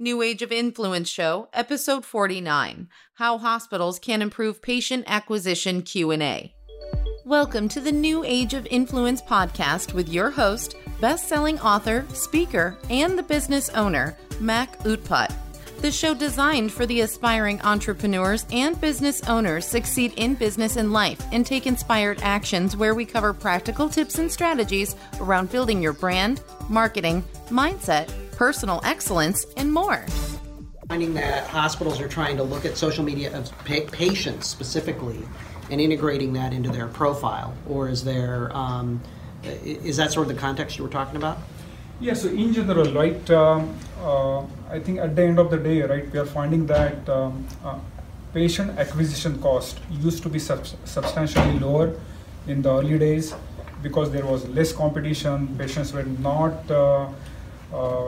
New Age of Influence Show, episode 49: How Hospitals Can Improve Patient Acquisition Q&A. Welcome to the New Age of Influence podcast with your host, best-selling author, speaker, and the business owner, Mac Utpat. The show designed for the aspiring entrepreneurs and business owners succeed in business and life and take inspired actions where we cover practical tips and strategies around building your brand, marketing, mindset, personal excellence, and more. Finding that hospitals are trying to look at social media of pa- patients specifically and integrating that into their profile, or is there um, is that sort of the context you were talking about? Yeah, so in general, right, um, uh, I think at the end of the day, right, we are finding that um, uh, patient acquisition cost used to be subs- substantially lower in the early days because there was less competition, patients were not uh,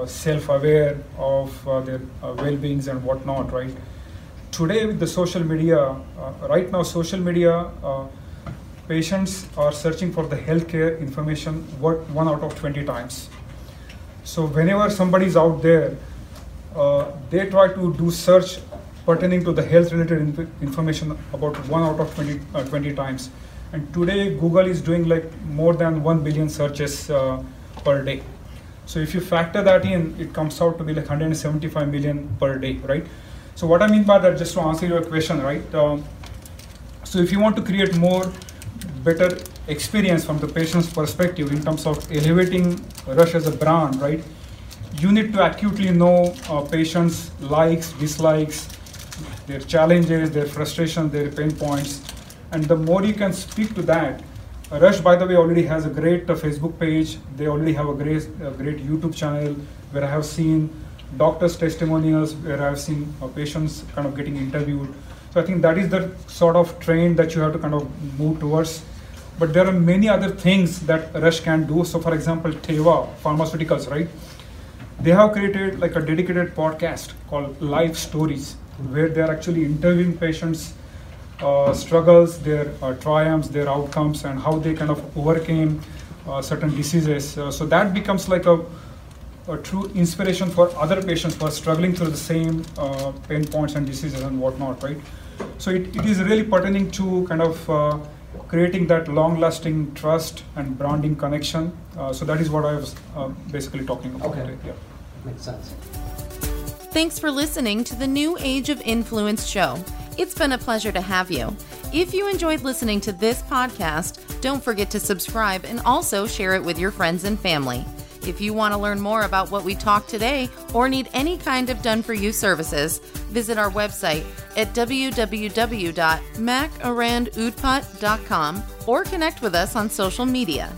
self-aware of uh, their uh, well-beings and whatnot, right? Today with the social media, uh, right now social media, uh, patients are searching for the healthcare information what one out of 20 times. So whenever somebody is out there, uh, they try to do search pertaining to the health related inf- information about one out of 20, uh, 20 times. And today Google is doing like more than 1 billion searches uh, per day. So if you factor that in, it comes out to be like 175 million per day, right? So what I mean by that, just to answer your question, right? Um, so if you want to create more better experience from the patient's perspective in terms of elevating Rush as a brand, right? You need to acutely know uh, patients' likes, dislikes, their challenges, their frustrations, their pain points, and the more you can speak to that. Rush, by the way, already has a great uh, Facebook page. They already have a great, a great YouTube channel where I have seen doctors' testimonials, where I have seen uh, patients kind of getting interviewed. So I think that is the sort of trend that you have to kind of move towards. But there are many other things that Rush can do. So, for example, Teva Pharmaceuticals, right? They have created like a dedicated podcast called Life Stories, where they are actually interviewing patients' uh, struggles, their uh, triumphs, their outcomes, and how they kind of overcame uh, certain diseases. Uh, so that becomes like a a true inspiration for other patients who are struggling through the same uh, pain points and diseases and whatnot, right? So it, it is really pertaining to kind of uh, creating that long-lasting trust and branding connection. Uh, so that is what I was uh, basically talking about. Okay. today, Yeah. Makes sense. Thanks for listening to the New Age of Influence show. It's been a pleasure to have you. If you enjoyed listening to this podcast, don't forget to subscribe and also share it with your friends and family. If you want to learn more about what we talked today or need any kind of done for you services, visit our website at www.makarandutpat.com or connect with us on social media.